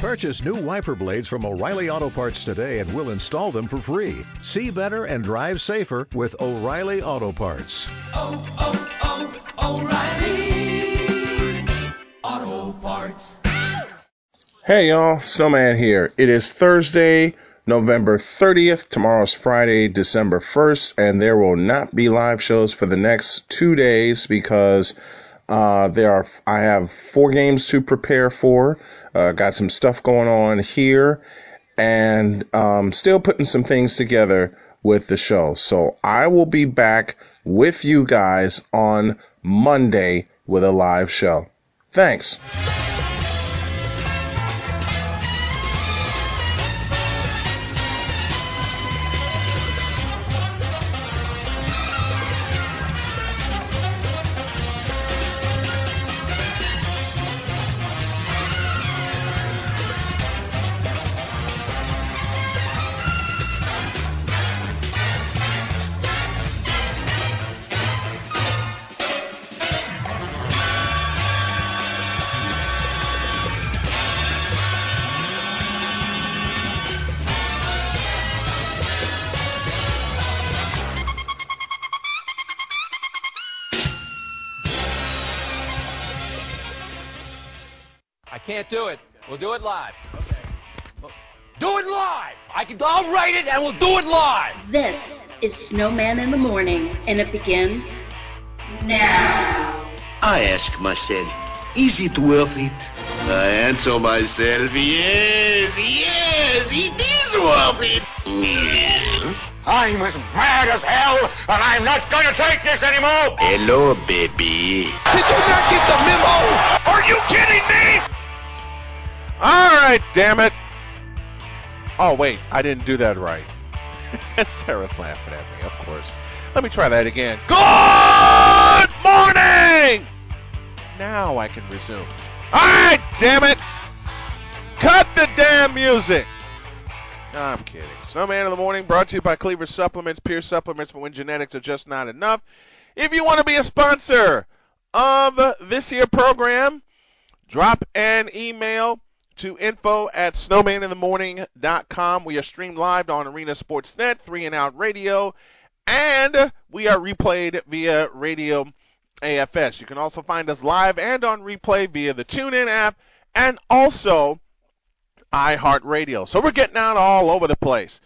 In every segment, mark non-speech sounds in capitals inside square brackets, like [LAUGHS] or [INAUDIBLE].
Purchase new wiper blades from O'Reilly Auto Parts today and we'll install them for free. See better and drive safer with O'Reilly Auto Parts. Oh, oh, oh, O'Reilly Auto Parts. Hey y'all, Snowman here. It is Thursday, November 30th. Tomorrow's Friday, December 1st, and there will not be live shows for the next two days because uh, there are I have four games to prepare for. Uh, got some stuff going on here, and um, still putting some things together with the show. So I will be back with you guys on Monday with a live show. Thanks. Can't do it. We'll do it live. Okay. Do it live. I can. I'll write it and we'll do it live. This is Snowman in the Morning, and it begins now. I ask myself, is it worth it? I answer myself, yes, yes, it is worth it. Yes. I'm as mad as hell, and I'm not going to take this anymore. Hello, baby. Did you not get the memo? Are you kidding me? All right, damn it. Oh, wait, I didn't do that right. [LAUGHS] Sarah's laughing at me, of course. Let me try that again. Good morning! Now I can resume. All right, damn it! Cut the damn music! I'm kidding. Snowman in the Morning brought to you by Cleaver Supplements, pure supplements for when genetics are just not enough. If you want to be a sponsor of this here program, drop an email to info at snowmaninthemorning.com. We are streamed live on Arena Sportsnet, 3 and Out Radio, and we are replayed via Radio AFS. You can also find us live and on replay via the TuneIn app and also iHeartRadio. So we're getting out all over the place.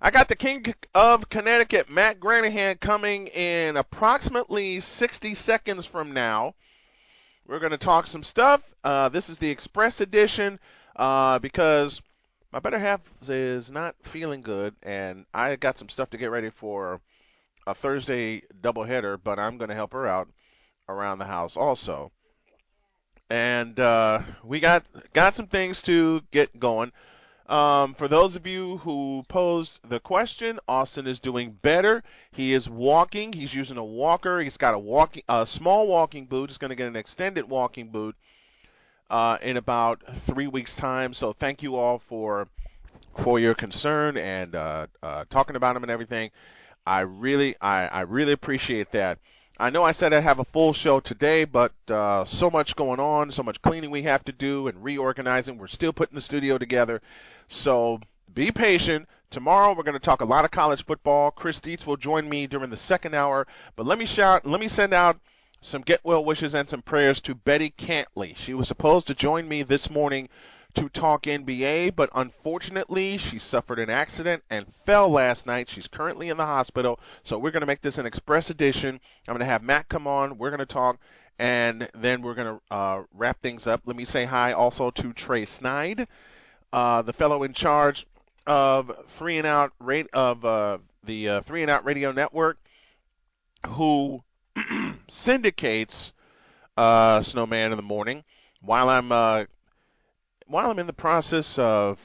I got the King of Connecticut, Matt Granahan, coming in approximately 60 seconds from now. We're going to talk some stuff. Uh, this is the Express edition uh, because my better half is not feeling good, and I got some stuff to get ready for a Thursday doubleheader, but I'm going to help her out around the house also. And uh, we got got some things to get going. Um, for those of you who posed the question, Austin is doing better. He is walking. He's using a walker. He's got a walking, a small walking boot. He's going to get an extended walking boot uh, in about three weeks' time. So thank you all for for your concern and uh, uh, talking about him and everything. I really, I, I really appreciate that. I know I said I'd have a full show today, but uh, so much going on, so much cleaning we have to do and reorganizing. We're still putting the studio together. So be patient. Tomorrow we're going to talk a lot of college football. Chris Dietz will join me during the second hour. But let me shout, let me send out some get well wishes and some prayers to Betty Cantley. She was supposed to join me this morning to talk NBA, but unfortunately she suffered an accident and fell last night. She's currently in the hospital, so we're going to make this an express edition. I'm going to have Matt come on. We're going to talk, and then we're going to uh, wrap things up. Let me say hi also to Trey Snide, uh, the fellow in charge of Three and Out of uh, the uh, Three and Out Radio Network, who syndicates uh, Snowman in the morning while I'm uh, while I'm in the process of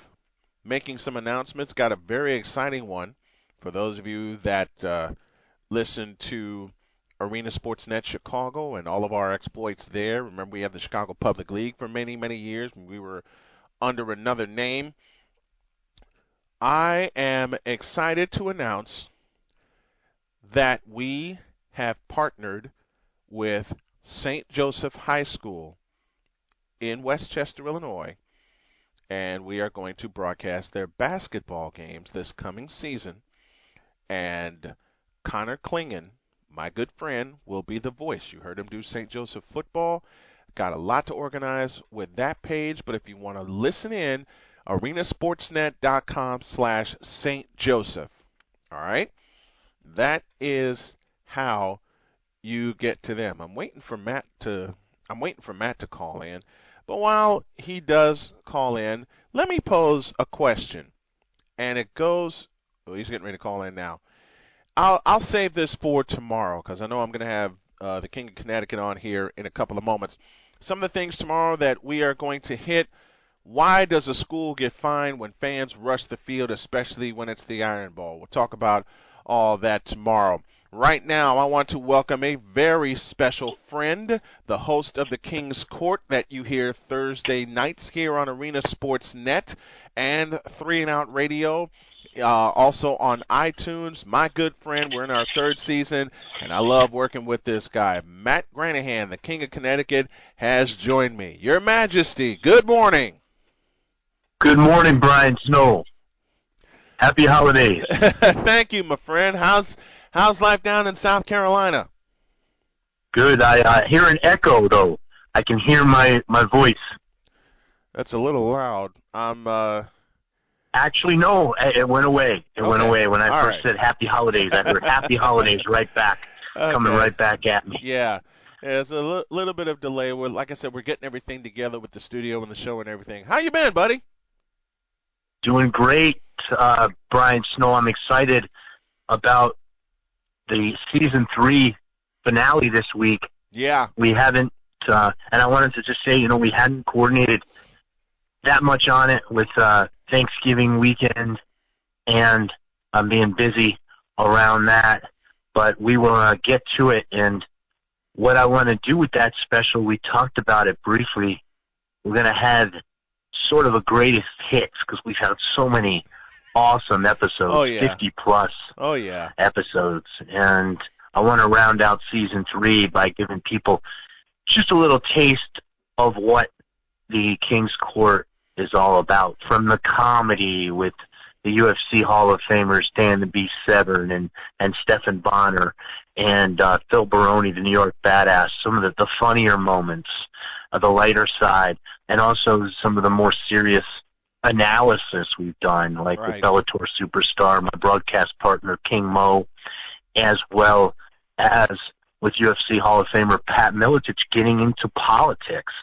making some announcements. Got a very exciting one for those of you that uh, listen to Arena Sportsnet Chicago and all of our exploits there. Remember, we had the Chicago Public League for many, many years. We were under another name. I am excited to announce that we have partnered with St. Joseph High School in Westchester, Illinois, and we are going to broadcast their basketball games this coming season. And Connor Clingan, my good friend, will be the voice. You heard him do St. Joseph football. Got a lot to organize with that page, but if you want to listen in, arenasportsnet.com slash St. Joseph. All right? That is how you get to them. I'm waiting for Matt to I'm waiting for Matt to call in. But while he does call in, let me pose a question. And it goes oh, he's getting ready to call in now. I'll I'll save this for tomorrow because I know I'm going to have uh, the King of Connecticut on here in a couple of moments. Some of the things tomorrow that we are going to hit. Why does a school get fined when fans rush the field, especially when it's the Iron Bowl? We'll talk about all that tomorrow. Right now, I want to welcome a very special friend, the host of the King's Court that you hear Thursday nights here on Arena Sports Net and Three and Out Radio. Uh, also on iTunes. My good friend, we're in our third season, and I love working with this guy. Matt Granahan, the King of Connecticut, has joined me. Your Majesty, good morning. Good morning, Brian Snow. Happy holidays. [LAUGHS] Thank you, my friend. How's how's life down in South Carolina? Good. I uh, hear an echo though. I can hear my my voice. That's a little loud. I'm uh Actually, no. It, went away. It Okay. went away when I All first right. said Happy Holidays. I heard Happy [LAUGHS] Holidays right back, coming right back at me. Yeah. Yeah, There's a little bit of delay. We're, like I said, we're getting everything together with the studio and the show and everything. How you been, buddy? Doing great, uh, Brian Snow. I'm excited about the season three finale this week. Yeah. we haven't uh and I wanted to just say, you know, we hadn't coordinated that much on it with uh Thanksgiving weekend and I'm being busy around that. But we will uh, get to it and what I want to do with that special, we talked about it briefly. We're going to have sort of a greatest hits because we've had so many awesome episodes, Oh, yeah. 50 plus Oh yeah. episodes. And I want to round out season three by giving people just a little taste of what the King's Court is all about. From the comedy with the UFC Hall of Famers Dan the Beast Severn and, and Stephan Bonnar and uh, Phil Baroni, the New York Badass, some of the, the funnier moments, uh, the lighter side, and also some of the more serious analysis we've done, like Right. with Bellator Superstar, my broadcast partner King Mo, as well as with UFC Hall of Famer Pat Miletich getting into politics,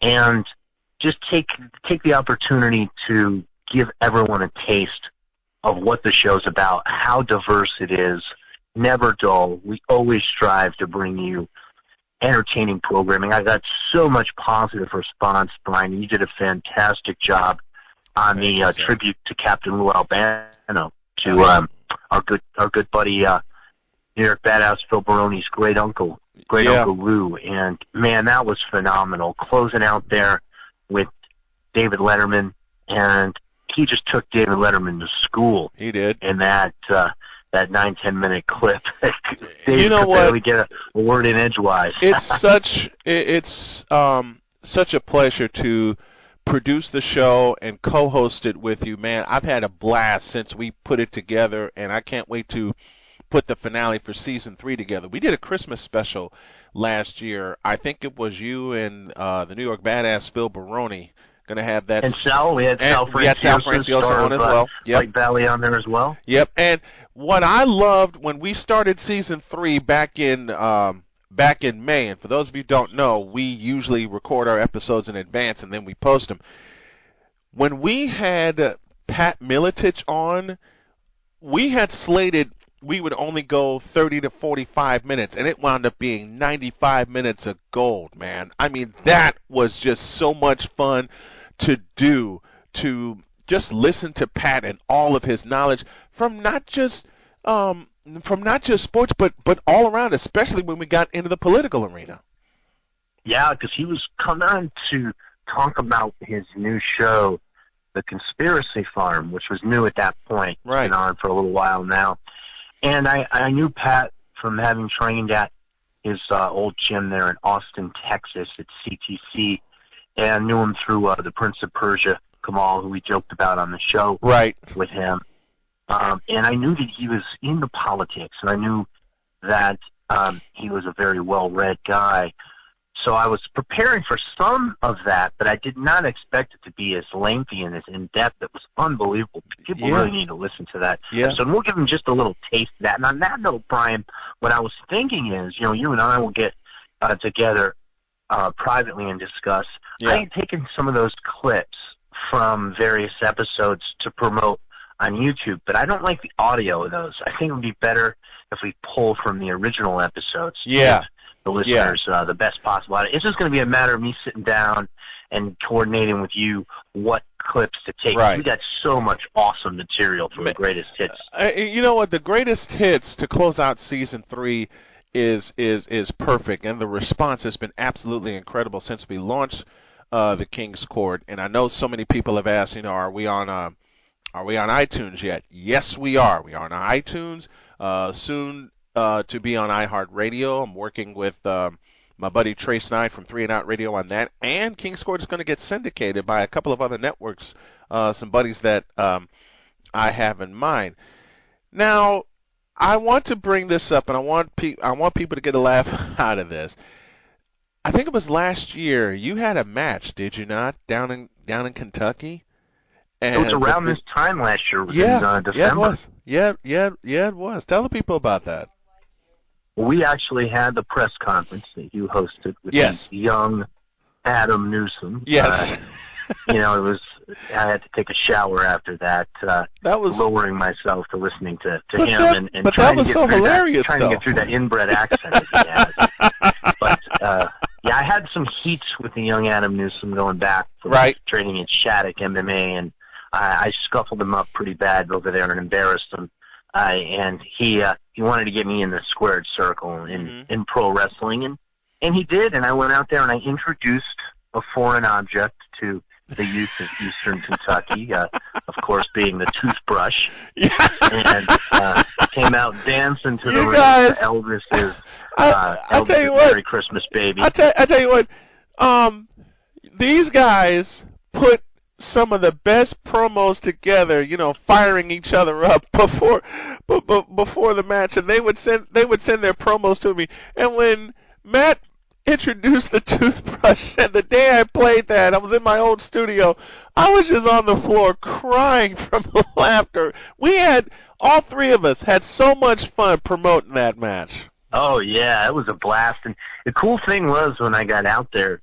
and just take take the opportunity to give everyone a taste of what the show's about, how diverse it is, never dull. We always strive to bring you entertaining programming. I got so much positive response, Brian. You did a fantastic job on the uh, tribute to Captain Lou Albano to um, our good our good buddy uh, New York Badass Phil Baroni's great uncle, great Yeah. uncle Lou, and man, that was phenomenal. Closing out there with David Letterman, and he just took David Letterman to school He did. in that uh, that nine ten minute clip. [LAUGHS] You know could what? barely get a, a word in edgewise. It's [LAUGHS] such it- it's um such a pleasure to produce the show and co-host it with you, man. I've had a blast since we put it together, and I can't wait to put the finale for season three together. We did a Christmas special last year. I think it was you and uh, the New York Badass Phil Baroni going to have that. and Sal, we had and Sal we had Sal Franciosa, Franciosa star on as uh, well. Yep. White Valley on there as well. Yep. And what I loved when we started season three back in um, back in May, and for those of you who don't know, we usually record our episodes in advance and then we post them. When we had Pat Miletich on, we had slated we would only go 30 to 45 minutes, and it wound up being 95 minutes of gold, man. I mean, that was just so much fun to do, to just listen to Pat and all of his knowledge from not just um, from not just sports, but but all around, especially when we got into the political arena. Yeah, because he was coming on to talk about his new show, The Conspiracy Farm, which was new at that point. Right. been on for a little while now. And I, I knew Pat from having trained at his uh, old gym there in Austin, Texas at CTC, and knew him through uh, the Prince of Persia Kamal, who we joked about on the show Right. with him. Um, and I knew that he was into politics, and I knew that um, he was a very well-read guy. So I was preparing for some of that, but I did not expect it to be as lengthy and as in-depth. It was unbelievable. People Yeah. really need to listen to that Yeah. And we'll give them just a little taste of that. And on that note, Brian, what I was thinking is, you know, you and I will get uh, together uh, privately and discuss. Yeah. I had taken some of those clips from various episodes to promote on YouTube, but I don't like the audio of those. I think it would be better if we pull from the original episodes. Yeah. The listeners, uh, the best possible. It's just going to be a matter of me sitting down and coordinating with you what clips to take. Right. We got so much awesome material Ma- the greatest hits. Uh, you know what? The greatest hits to close out season three is is is perfect, and the response has been absolutely incredible since we launched uh, the King's Court. And I know so many people have asked, you know, are we on uh, are we on iTunes yet? Yes, we are. We are on iTunes. Uh, soon uh, to be on iHeartRadio. I'm working with um, my buddy Trey Snide from Three and Out Radio on that, and King's Court is going to get syndicated by a couple of other networks. Uh, some buddies that um, I have in mind. Now, I want to bring this up, and I want pe- I want people to get a laugh [LAUGHS] out of this. I think it was last year you had a match, did you not, down in down in Kentucky? It was And- around this time last year. Yeah, in uh, yeah, it was. Yeah, yeah, yeah, it was. Tell the people about that. we actually had the press conference that you hosted with Yes. young Adam Newsom. Yes, Uh, you know, it was. I had to take a shower after that, uh, that was. lowering myself to listening to, to him that- and, and but that trying was to get so through hilarious, that, trying though. to get through that inbred accent that he has. But uh, yeah, I had some heats with the young Adam Newsom going back from Right. training in Shattuck MMA, and I, I scuffled him up pretty bad over there and embarrassed him. Uh, and he uh, he wanted to get me in the squared circle in Mhm. in pro wrestling, and and he did. And I went out there and I introduced a foreign object to the youth of Eastern [LAUGHS] Kentucky, uh, of course, being the toothbrush, Yeah. and uh, came out dancing to the You ring guys- to Elvis's I, uh, I'll Elvis's tell you what. Merry Christmas, baby. I tell I tell you what, um, these guys put some of the best promos together. You know, firing each other up [LAUGHS] before, b- b- before the match, and they would send they would send their promos to me. And when Matt introduced the [LAUGHS] toothbrush, and the day I played that, I was in my old studio. I was just on the floor crying [LAUGHS] from the laughter. We had all three of us had so much fun promoting that match. Oh yeah, it was a blast. And the cool thing was when I got out there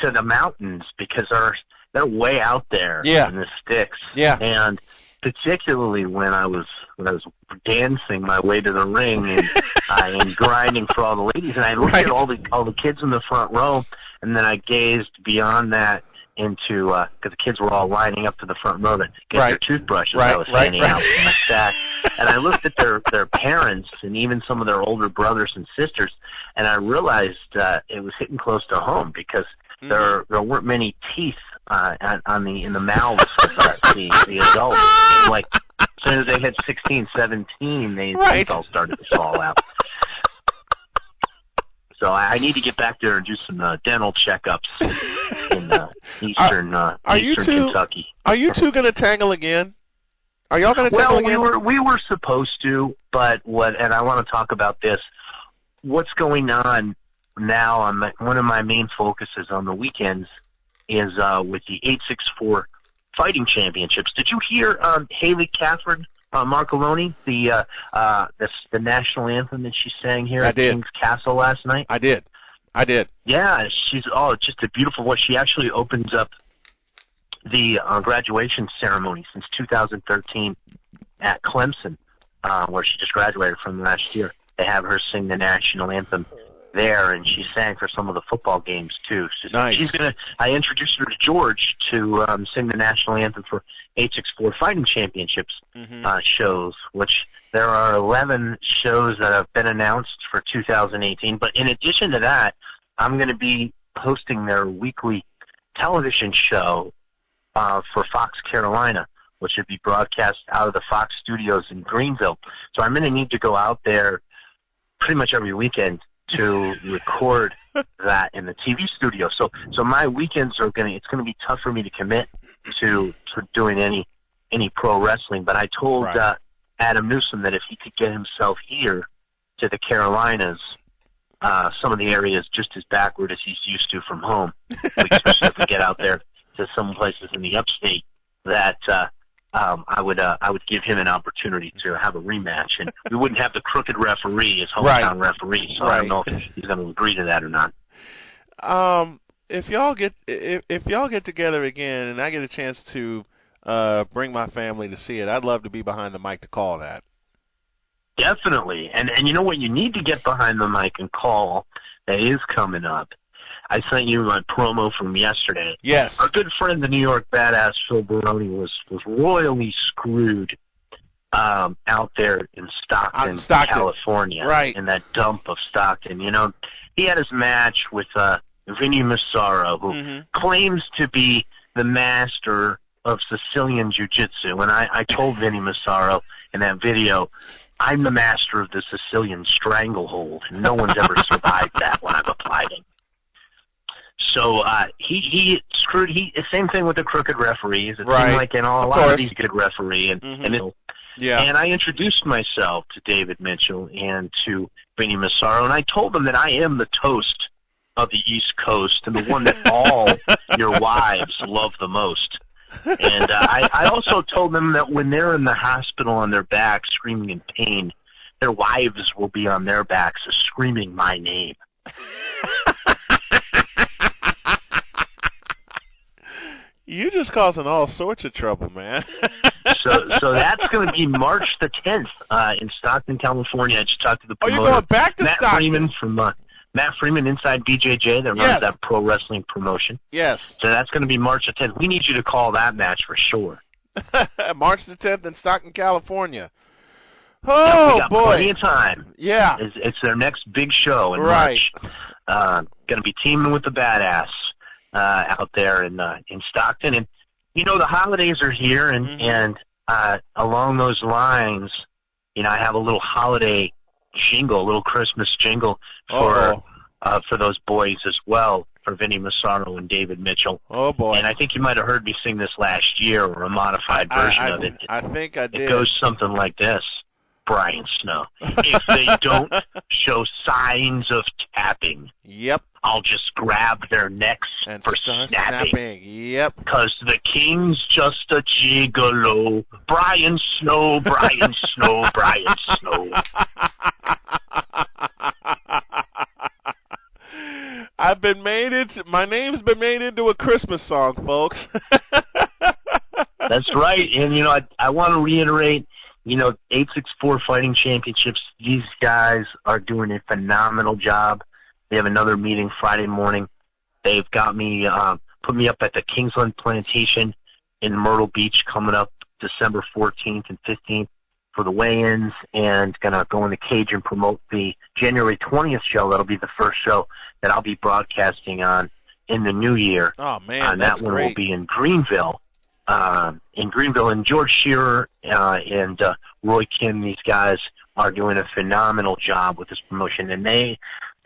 to the mountains because they're they're way out there Yeah. in the sticks. Yeah. And particularly when I was when I was dancing my way to the ring and [LAUGHS] uh, and grinding for all the ladies, and I looked Right. at all the all the kids in the front row, and then I gazed beyond that into because the kids were all lining up to the front row to get Right. their toothbrushes. Right, I was right, handing right. out from my stack, and I looked at their their parents and even some of their older brothers and sisters, and I realized uh, it was hitting close to home because Mm-hmm. there there weren't many teeth uh, on, on the in the mouths of uh, the the adults. Like as soon as they hit 16, 17, they Right. all started to fall out. So I, I need to get back there and do some uh, dental checkups in uh, [LAUGHS] eastern uh, are you eastern two- Kentucky. Are you two gonna tangle again? Are y'all gonna tangle Well, we again? were we were supposed to, but what? And I want to talk about this. What's going on now? On my, one of my main focuses on the weekends is uh, with the eight six four fighting championships. Did you hear um, Haley Catherine uh, Marcoloni, the uh, uh, the the national anthem that she sang here I at did. King's Castle last night? I did. I did. Yeah, she's oh, just a beautiful voice. She actually opens up the uh, graduation ceremony since 2013 at Clemson, uh, where she just graduated from last year. They have her sing the national anthem there, and she sang for some of the football games too. She's, Nice. she's gonna. I introduced her to George to um, sing the national anthem for 864 Fighting Championships Mm-hmm. uh, shows, which there are 11 shows that have been announced for 2018. But in addition to that, I'm going to be hosting their weekly television show uh, for Fox Carolina, which would be broadcast out of the Fox studios in Greenville. So I'm going to need to go out there pretty much every weekend to record that in the TV studio. So so my weekends are going to it's going to be tough for me to commit to to doing any any pro wrestling. But I told Right. uh, Adam Newsom that if he could get himself here to the Carolinas, uh, some of the areas just as backward as he's used to from home, We especially if we get out there to some places in the upstate, that uh, um, I would uh, I would give him an opportunity to have a rematch, and we wouldn't have the crooked referee as hometown referee. So I don't know if he's going to agree to that or not. Um, if y'all get if, if y'all get together again and I get a chance to uh bring my family to see it, I'd love to be behind the mic to call that. Definitely. And and you know what? You need to get behind the mic and call that is coming up. I sent you my promo from yesterday. Yes. Our good friend, the New York badass Phil Baroni, was was royally screwed um, out there in Stockton, Stockton. California, Right. in that dump of Stockton. You know, he had his match with uh, Vinny Massaro, who Mhm. claims to be the master of Sicilian Jiu-Jitsu. And I, I told Vinny Massaro in that video, I'm the master of the Sicilian stranglehold. and No one's ever survived that when I've applied it. So uh, he he screwed. He same thing with the crooked referees. It Right. seemed like you all a lot course. of these good referee and Mhm. and it, Yeah. and I introduced myself to David Mitchell and to Vinny Massaro, and I told them that I am the toast of the East Coast and the one that [LAUGHS] all your wives love the most. And uh, I, I also told them that when they're in the hospital on their back screaming in pain, their wives will be on their backs screaming my name. [LAUGHS] You just causing all sorts of trouble, man. [LAUGHS] So, so that's going to be March the 10th uh, in Stockton, California. I just talked to the oh, promoter. you're going back to Matt Stockton? Freeman from uh, Matt Freeman inside BJJ. That runs Yes. that pro wrestling promotion. Yes. So that's going to be March the 10th. We need you to call that match for sure. [LAUGHS] March the 10th in Stockton, California. Oh got plenty boy. of time. Yeah. It's, it's their next big show in Right. March. Uh, going to be teaming with the badass uh, out there in uh, in Stockton, and you know the holidays are here, and Mhm. and uh, along those lines, you know I have a little holiday jingle, a little Christmas jingle for Oh. uh, for those boys as well, for Vinny Massaro and David Mitchell. Oh boy. And I think you might have heard me sing this last year, or a modified version I, of it. I think I did. It goes something like this. Brian Snow. [LAUGHS] If they don't show signs of tapping, Yep. I'll just grab their necks And for snapping. snapping. Yep. Cause the king's just a gigolo. Brian Snow, Brian [LAUGHS] Snow, Brian Snow. I've been made into my name's been made into a Christmas song, folks. [LAUGHS] That's right. And you know, I, I want to reiterate, you know, 864 Fighting Championships, these guys are doing a phenomenal job. They have another meeting Friday morning. They've got me, uh, put me up at the Kingston Plantation in Myrtle Beach coming up December 14th and 15th for the weigh-ins and gonna go in the cage and promote the January 20th show. That'll be the first show that I'll be broadcasting on in the new year oh man, and that's that one great. will be in Greenville. Um, in Greenville, and George Shearer uh, and uh, Roy Kim, these guys are doing a phenomenal job with this promotion, and they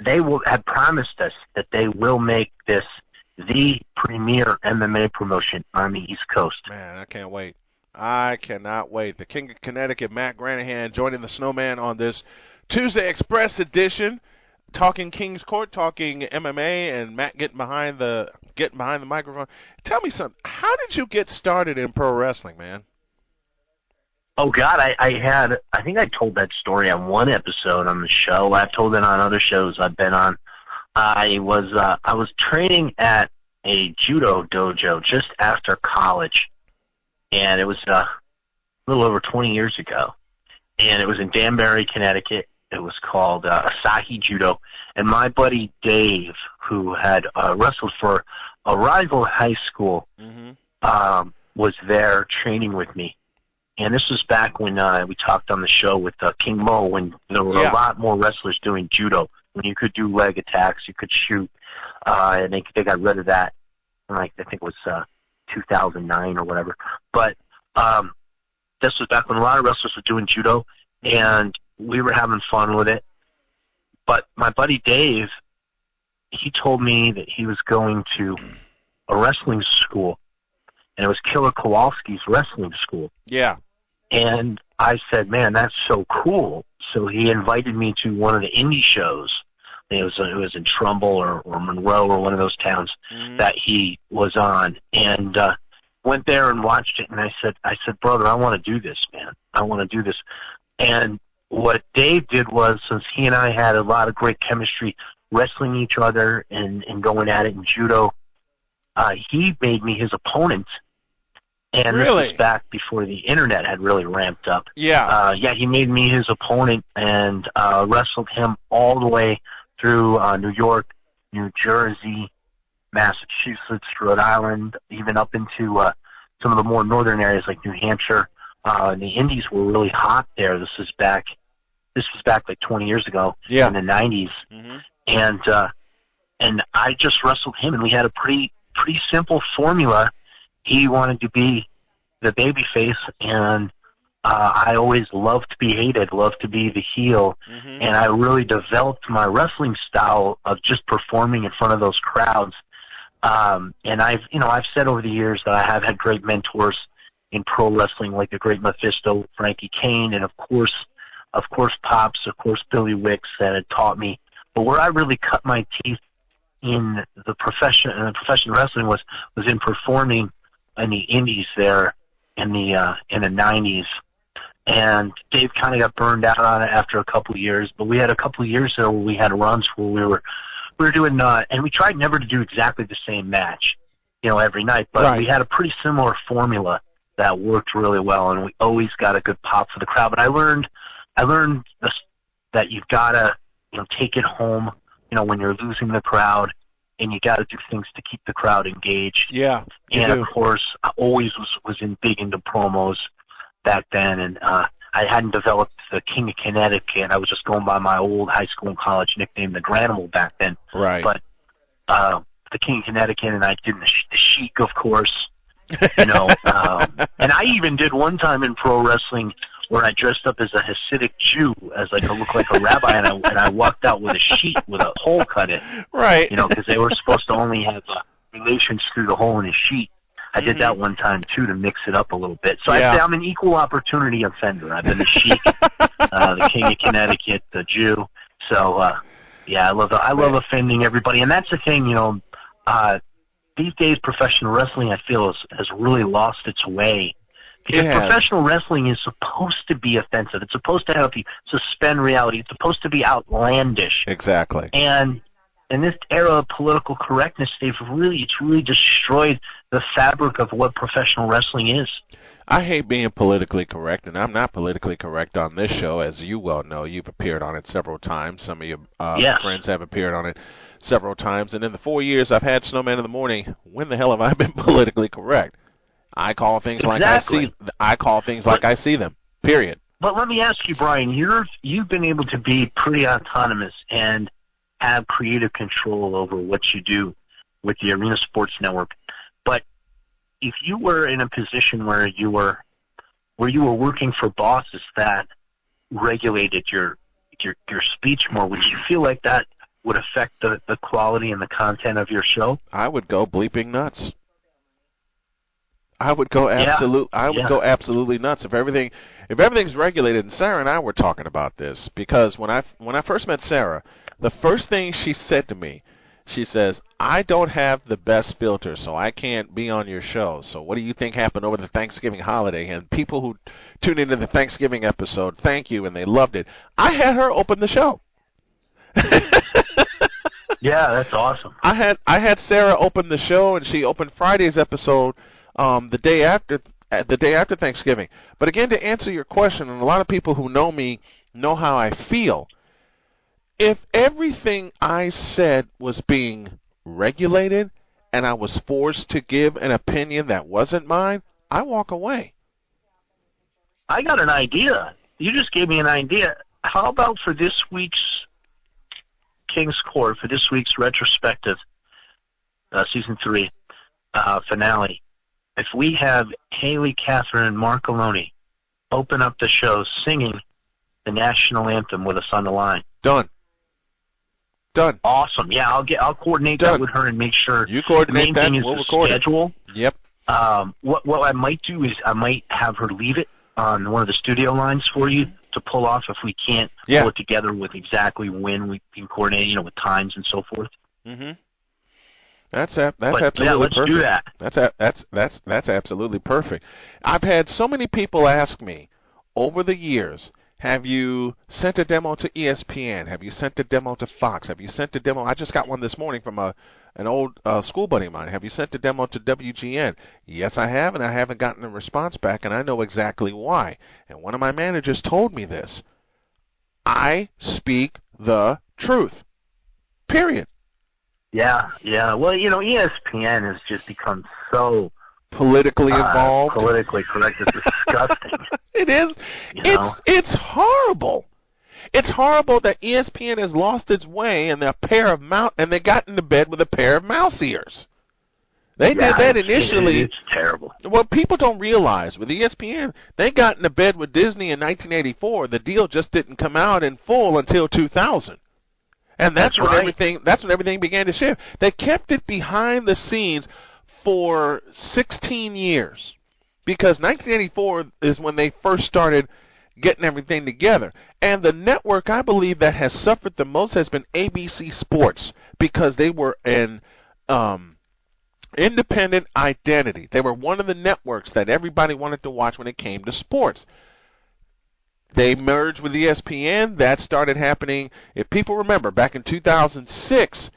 they will have promised us that they will make this the premier MMA promotion on the East Coast. Man, I can't wait. I cannot wait. The King of Connecticut, Matt Granahan, joining the Snowman on this Tuesday Express edition, talking King's Court, talking MMA, and Matt getting behind the getting behind the microphone. Tell me something. How did you get started in pro wrestling, man? Oh God, I, I had I think I told that story on one episode on the show. I've told it on other shows I've been on. I was uh, I was training at a judo dojo just after college, and it was uh, a little over 20 years ago, and it was in Danbury, Connecticut. It was called uh, Asahi Judo, and my buddy Dave, who had uh, wrestled for a rival high school, Mm-hmm. um, was there training with me. And this was back when uh, we talked on the show with uh, King Mo, when there were Yeah. a lot more wrestlers doing judo. When you could do leg attacks, you could shoot, uh, and they they got rid of that. Like I think it was uh, 2009 or whatever. But um, this was back when a lot of wrestlers were doing judo, and we were having fun with it. But my buddy Dave, he told me that he was going to a wrestling school and it was Killer Kowalski's wrestling school. Yeah. And I said, "Man, that's so cool." So he invited me to one of the indie shows. It was it was in Trumbull or, or Monroe or one of those towns Mhm. that he was on, and uh, went there and watched it. And I said, "I said, brother, I want to do this, man. I want to do this." And what Dave did was, since he and I had a lot of great chemistry wrestling each other and, and going at it in judo, uh, he made me his opponent. And Really? this was back before the internet had really ramped up. Yeah. Uh, yeah, he made me his opponent and uh, wrestled him all the way through uh, New York, New Jersey, Massachusetts, Rhode Island, even up into uh, some of the more northern areas like New Hampshire. Uh, and the Indies were really hot there. This is back. This was back like 20 years ago Yeah. in the 90s, Mhm. and uh, and I just wrestled him, and we had a pretty pretty simple formula. He wanted to be the baby face, and uh, I always loved to be hated, loved to be the heel, Mhm. and I really developed my wrestling style of just performing in front of those crowds. Um, and I've, you know, I've said over the years that I have had great mentors in pro wrestling, like the great Mephisto, Frankie Kane, and of course, of course, Pops, of course, Billy Wicks that had taught me. But where I really cut my teeth in the profession, in the professional wrestling was was in performing in the indies there in the uh, in the '90s and Dave kind of got burned out on it after a couple of years. But we had a couple of years there where we had runs where we were we were doing uh, and we tried never to do exactly the same match, you know, every night. But Right. we had a pretty similar formula that worked really well, and we always got a good pop for the crowd. But I learned I learned this, that you've got to you know take it home, you know, when you're losing the crowd. And you got to do things to keep the crowd engaged Yeah. And do. of course I always was was in big into promos back then and uh I hadn't developed the King of Connecticut. I was just going by my old high school and college nickname, the Granimal, back then. Right. But uh, the King of Connecticut, and I did the, the Sheik, of course. You know, um, and I even did one time in pro wrestling where I dressed up as a Hasidic Jew, as like a look like a rabbi, and I and I walked out with a sheet with a hole cut in right. you know, because they were supposed to only have uh, relations through the hole in his sheet. I did that one time too to mix it up a little bit. So. Yeah. Say I'm an equal opportunity offender. I've been the sheik, uh, the king of Connecticut, the Jew. So uh, yeah, I love I love offending everybody, and that's the thing. You know, uh, these days professional wrestling I feel has, has really lost its way. It professional wrestling is supposed to be offensive. It's supposed to help you suspend reality. It's supposed to be outlandish Exactly. and in this era of political correctness, they've really it's really destroyed the fabric of what professional wrestling is. I hate being politically correct, and I'm not politically correct on this show, as you well know. You've appeared on it several times. Some of your uh, Yes. friends have appeared on it several times. And in the four years I've had Snowman in the Morning, when the hell have I been [LAUGHS] politically correct? I call things like I see. I call things like I see them. Period. But let me ask you, Brian, you're you've been able to be pretty autonomous and have creative control over what you do with the Arena Sports Network. But if you were in a position where you were where you were working for bosses that regulated your your your speech more, would you feel like that would affect the, the quality and the content of your show? I would go bleeping nuts. I would go absolute. I would yeah. go absolutely nuts if everything, if everything's regulated. And Sarah and I were talking about this because when I when I first met Sarah, the first thing she said to me, she says, "I don't have the best filter, so I can't be on your show. So what do you think happened over the Thanksgiving holiday?" And people who tuned into the Thanksgiving episode, thank you, and they loved it. I had her open the show. [LAUGHS] Yeah, that's awesome. I had I had Sarah open the show, and she opened Friday's episode um, the day after uh, the day after Thanksgiving. But again, to answer your question, and a lot of people who know me know how I feel. If everything I said was being regulated, and I was forced to give an opinion that wasn't mine, I walk away. I got an idea. You just gave me an idea. How about for this week's King's Court, for this week's retrospective, uh, season three uh, finale, if we have Haley, Catherine, and Marcoloni open up the show singing the national anthem with us on the line. Done. Done. Awesome. Yeah, I'll get. I'll coordinate Done. that with her and make sure. You The coordinate main that. thing is we'll the record it. Yep. Um, what what I might do is I might have her leave it on one of the studio lines for you to pull off if we can't Yeah. pull it together with exactly when we can coordinate, you know, with times and so forth. Mm-hmm. That's a, that's but absolutely yeah, let's perfect. do that. That's a, that's that's that's absolutely perfect. I've had so many people ask me over the years, have you sent a demo to ESPN? Have you sent a demo to Fox? Have you sent a demo? I just got one this morning from a an old uh, school buddy of mine. Have you sent a demo to WGN? Yes, I have, and I haven't gotten a response back, and I know exactly why. And one of my managers told me this. I speak the truth. Period. Yeah, yeah. Well, you know, ESPN has just become so Politically uh, involved. politically correct. It's disgusting. [LAUGHS] It is. You know? It's it's horrible. It's horrible that ESPN has lost its way and a pair of mouse and they got into bed with a pair of mouse ears. They Yeah, did that it's- initially. It's terrible. What people don't realize with ESPN, they got into bed with Disney in 1984. The deal just didn't come out in full until 2000. And that's, That's when right. everything that's when everything began to shift. They kept it behind the scenes for 16 years because 1984 is when they first started getting everything together. And the network I believe that has suffered the most has been ABC Sports because they were an um, independent identity. They were one of the networks that everybody wanted to watch when it came to sports. They merged with ESPN. That started happening. If people remember, back in 2006,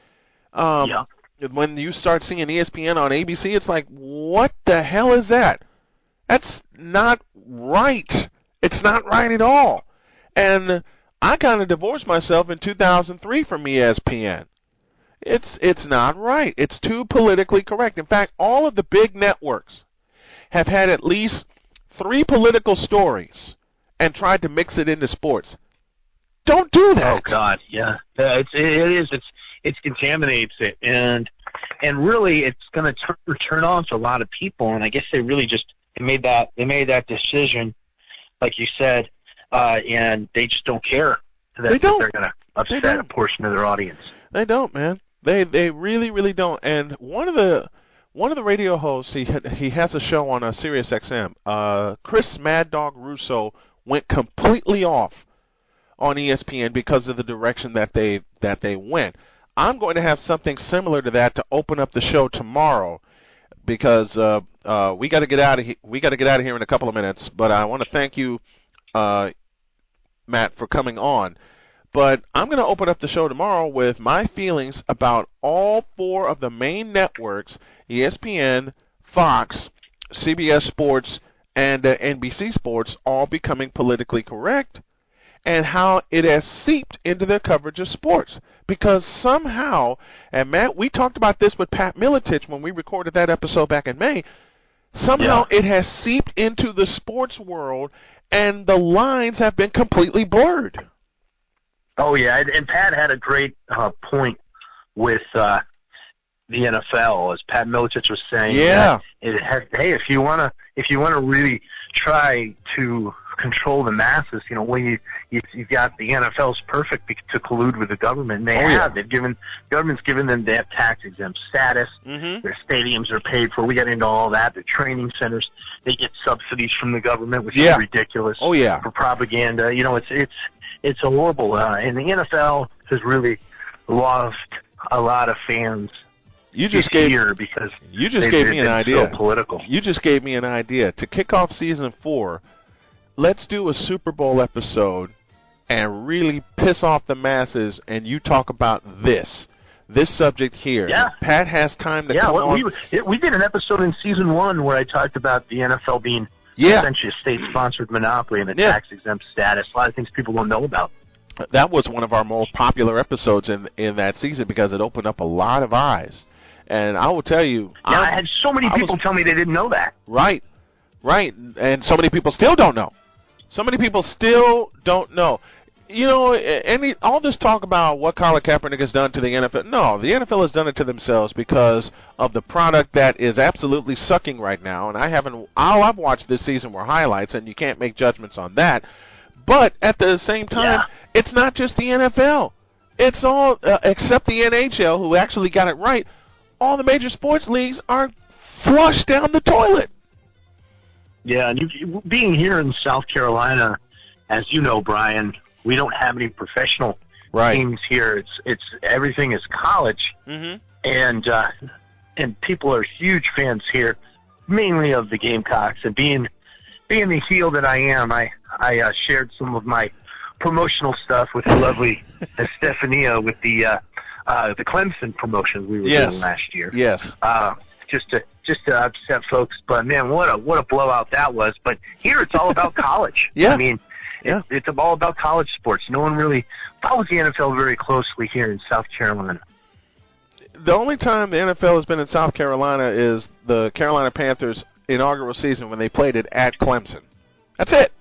um, Yeah. when you start seeing ESPN on ABC, it's like, what the hell is that? That's not right. It's not right at all. And I kind of divorced myself in 2003 from ESPN. It's it's not right. It's too politically correct. In fact, all of the big networks have had at least three political stories and tried to mix it into sports. Don't do that. Oh God, yeah, yeah it's it is it's it contaminates it, and and really it's going to turn turn off a lot of people, and I guess they really just they made that they made that decision, like you said, uh, and they just don't care that They don't. they're going to They upset a portion of their audience. They don't, man. They they really really don't. And one of the one of the radio hosts he he has a show on uh, Sirius XM. Uh, Chris Mad Dog Russo went completely off on ESPN because of the direction that they that they went. I'm going to have something similar to that to open up the show tomorrow because uh, uh, we got to get out of he- we got to get out of here in a couple of minutes. But I want to thank you, uh, Matt, for coming on. But I'm going to open up the show tomorrow with my feelings about all four of the main networks ESPN, Fox, CBS Sports, and uh, NBC Sports all becoming politically correct and how it has seeped into their coverage of sports. Because somehow, and Matt, we talked about this with Pat Miletich when we recorded that episode back in May. Somehow it has seeped into the sports world, and the lines have been completely blurred. Oh yeah, and, and Pat had a great uh, point with uh, the NFL, as Pat Miletich was saying. Yeah. It has, hey, if you wanna, if you wanna really try to control the masses, you know, when you, you you've got the NFL's perfect be- to collude with the government. And they Oh, yeah. have. They've given government's given them their tax exempt status. Mm-hmm. Their stadiums are paid for. We got into all that. Their training centers, they get subsidies from the government, which Yeah. is ridiculous Oh yeah. for propaganda. You know, it's it's it's horrible. Uh, and the NFL has really lost a lot of fans You just gave because you just they've gave me an idea. So political. You just gave me an idea to kick off season four. Let's do a Super Bowl episode and really piss off the masses, and you talk about this, this subject here. Yeah. Pat has time to Yeah, come well, on. we it, we did an episode in season one where I talked about the NFL being yeah, essentially a state-sponsored monopoly and the Yeah. tax-exempt status. A lot of things people don't know about. that was one of our most popular episodes in in that season because it opened up a lot of eyes. And I will tell you, Yeah, I I'm- had so many I was- people tell me they didn't know that. Right, right, and so many people still don't know. So many people still don't know. You know, any all this talk about what Colin Kaepernick has done to the NFL. No, the NFL has done it to themselves because of the product that is absolutely sucking right now. And I haven't. All I've watched this season were highlights, and you can't make judgments on that. But at the same time, Yeah. it's not just the NFL. It's all uh, except the NHL, who actually got it right. All the major sports leagues are flush down the toilet. Yeah, and you, being here in South Carolina, as you know, Brian, we don't have any professional Right. teams here. It's it's everything is college, Mm-hmm. and uh, and people are huge fans here, mainly of the Gamecocks. And being being the heel that I am, I I uh, shared some of my promotional stuff with the lovely [LAUGHS] Estefania with the uh, uh, the Clemson promotions we were Yes. doing last year. Yes. Uh, just to just to upset folks, but man, what a what a blowout that was. But here it's all about [LAUGHS] college. Yeah. I mean, Yeah. it's all about college sports. No one really follows the NFL very closely here in South Carolina. The only time the NFL has been in South Carolina is the Carolina Panthers inaugural season when they played it at Clemson. That's it.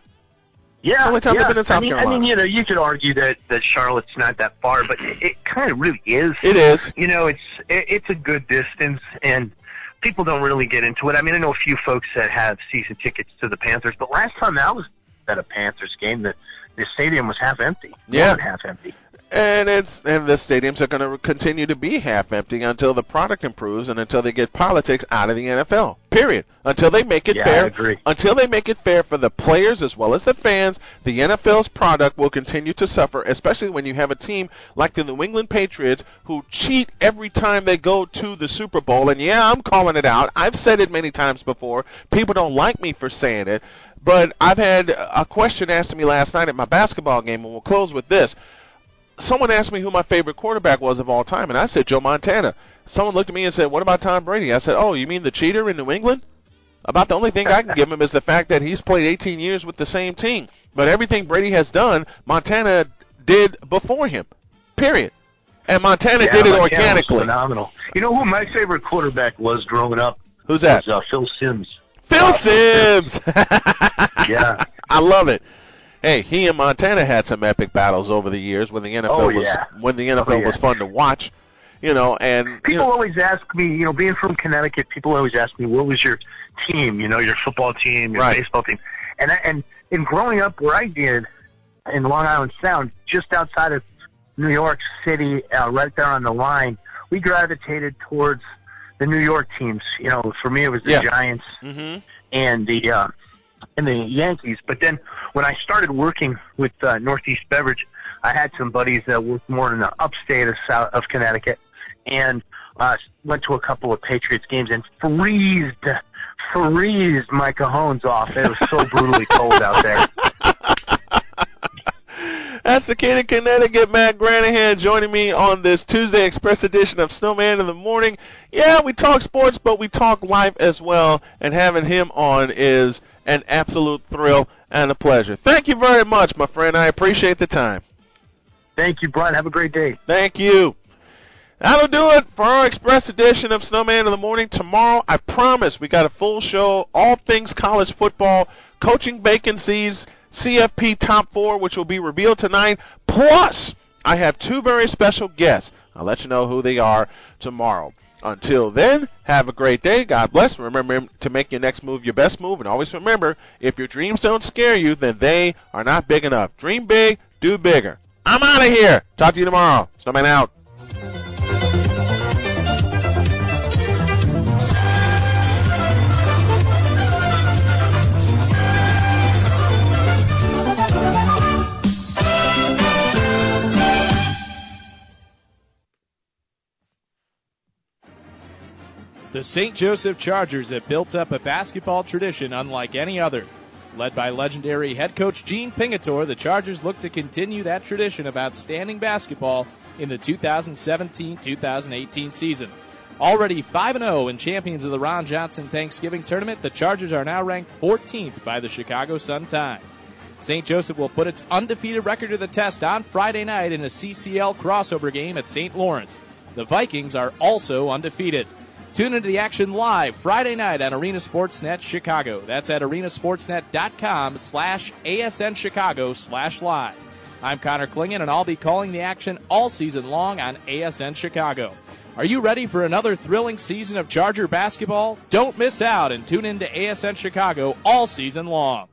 Yeah, Only time yeah. they've been in South I mean, I mean, you know, you could argue that that Charlotte's not that far, but it, it kind of really is. It is. You know, it's it, it's a good distance, and people don't really get into it. I mean, I know a few folks that have season tickets to the Panthers, but last time I was at a Panthers game, the the stadium was half empty. Yeah. Half empty. And it's and the stadiums are going to continue to be half empty until the product improves and until they get politics out of the NFL. Period. Until they make it Yeah, fair. I agree. Until they make it fair for the players as well as the fans, the NFL's product will continue to suffer, especially when you have a team like the New England Patriots who cheat every time they go to the Super Bowl. And yeah, I'm calling it out. I've said it many times before. People don't like me for saying it. But I've had a question asked to me last night at my basketball game, and we'll close with this someone asked me who my favorite quarterback was of all time, and I said Joe Montana. Someone looked at me and said, "What about Tom Brady?" I said, "Oh, you mean the cheater in New England?" About the only thing I can give him is the fact that he's played 18 years with the same team. But everything Brady has done, Montana did before him. Period. And Montana Yeah, did it Montana organically. Phenomenal. You know who my favorite quarterback was growing up? Who's that? Was, uh, Phil Simms. Phil Simms. [LAUGHS] Yeah. I love it. Hey, he and Montana had some epic battles over the years when the NFL Oh, was yeah. when the NFL Oh, yeah. was fun to watch. You know, and you People know, always ask me, you know, being from Connecticut, people always ask me, what was your team? You know, your football team, your Right. baseball team. And I, and in growing up where I did in Long Island Sound, just outside of New York City, uh, right there on the line, we gravitated towards the New York teams. You know, for me it was the Yeah. Giants hmm and the uh, and the Yankees. But then when I started working with uh, Northeast Beverage, I had some buddies that worked more in the upstate of South of Connecticut, and uh, went to a couple of Patriots games and freezed freezed my cajones off. It was so brutally cold out there. [LAUGHS] That's the kid in Connecticut, Matt Granahan, joining me on this Tuesday Express edition of Snowman in the Morning. Yeah, we talk sports, but we talk life as well, and having him on is an absolute thrill and a pleasure. Thank you very much, my friend. I appreciate the time. Thank you, Brian. Have a great day. Thank you. That'll do it for our express edition of Snowman in the Morning. Tomorrow, I promise, we got a full show, all things college football, coaching vacancies, CFP top four, which will be revealed tonight. Plus, I have two very special guests. I'll let you know who they are tomorrow. Until then, have a great day. God bless. Remember to make your next move your best move. And always remember, if your dreams don't scare you, then they are not big enough. Dream big, do bigger. I'm out of here. Talk to you tomorrow. Snowman out. The St. Joseph Chargers have built up a basketball tradition unlike any other. Led by legendary head coach Gene Pingatore, the Chargers look to continue that tradition of outstanding basketball in the 2017-2018 season. Already 5-0 and oh champions of the Ron Johnson Thanksgiving Tournament, the Chargers are now ranked 14th by the Chicago Sun-Times. St. Joseph will put its undefeated record to the test on Friday night in a CCL crossover game at St. Lawrence. The Vikings are also undefeated. Tune into the action live Friday night on Arena Sportsnet Chicago. That's at arenasportsnet.com slash ASN Chicago slash live. I'm Connor Klingen and I'll be calling the action all season long on ASN Chicago. Are you ready for another thrilling season of Charger basketball? Don't miss out and tune in to ASN Chicago all season long.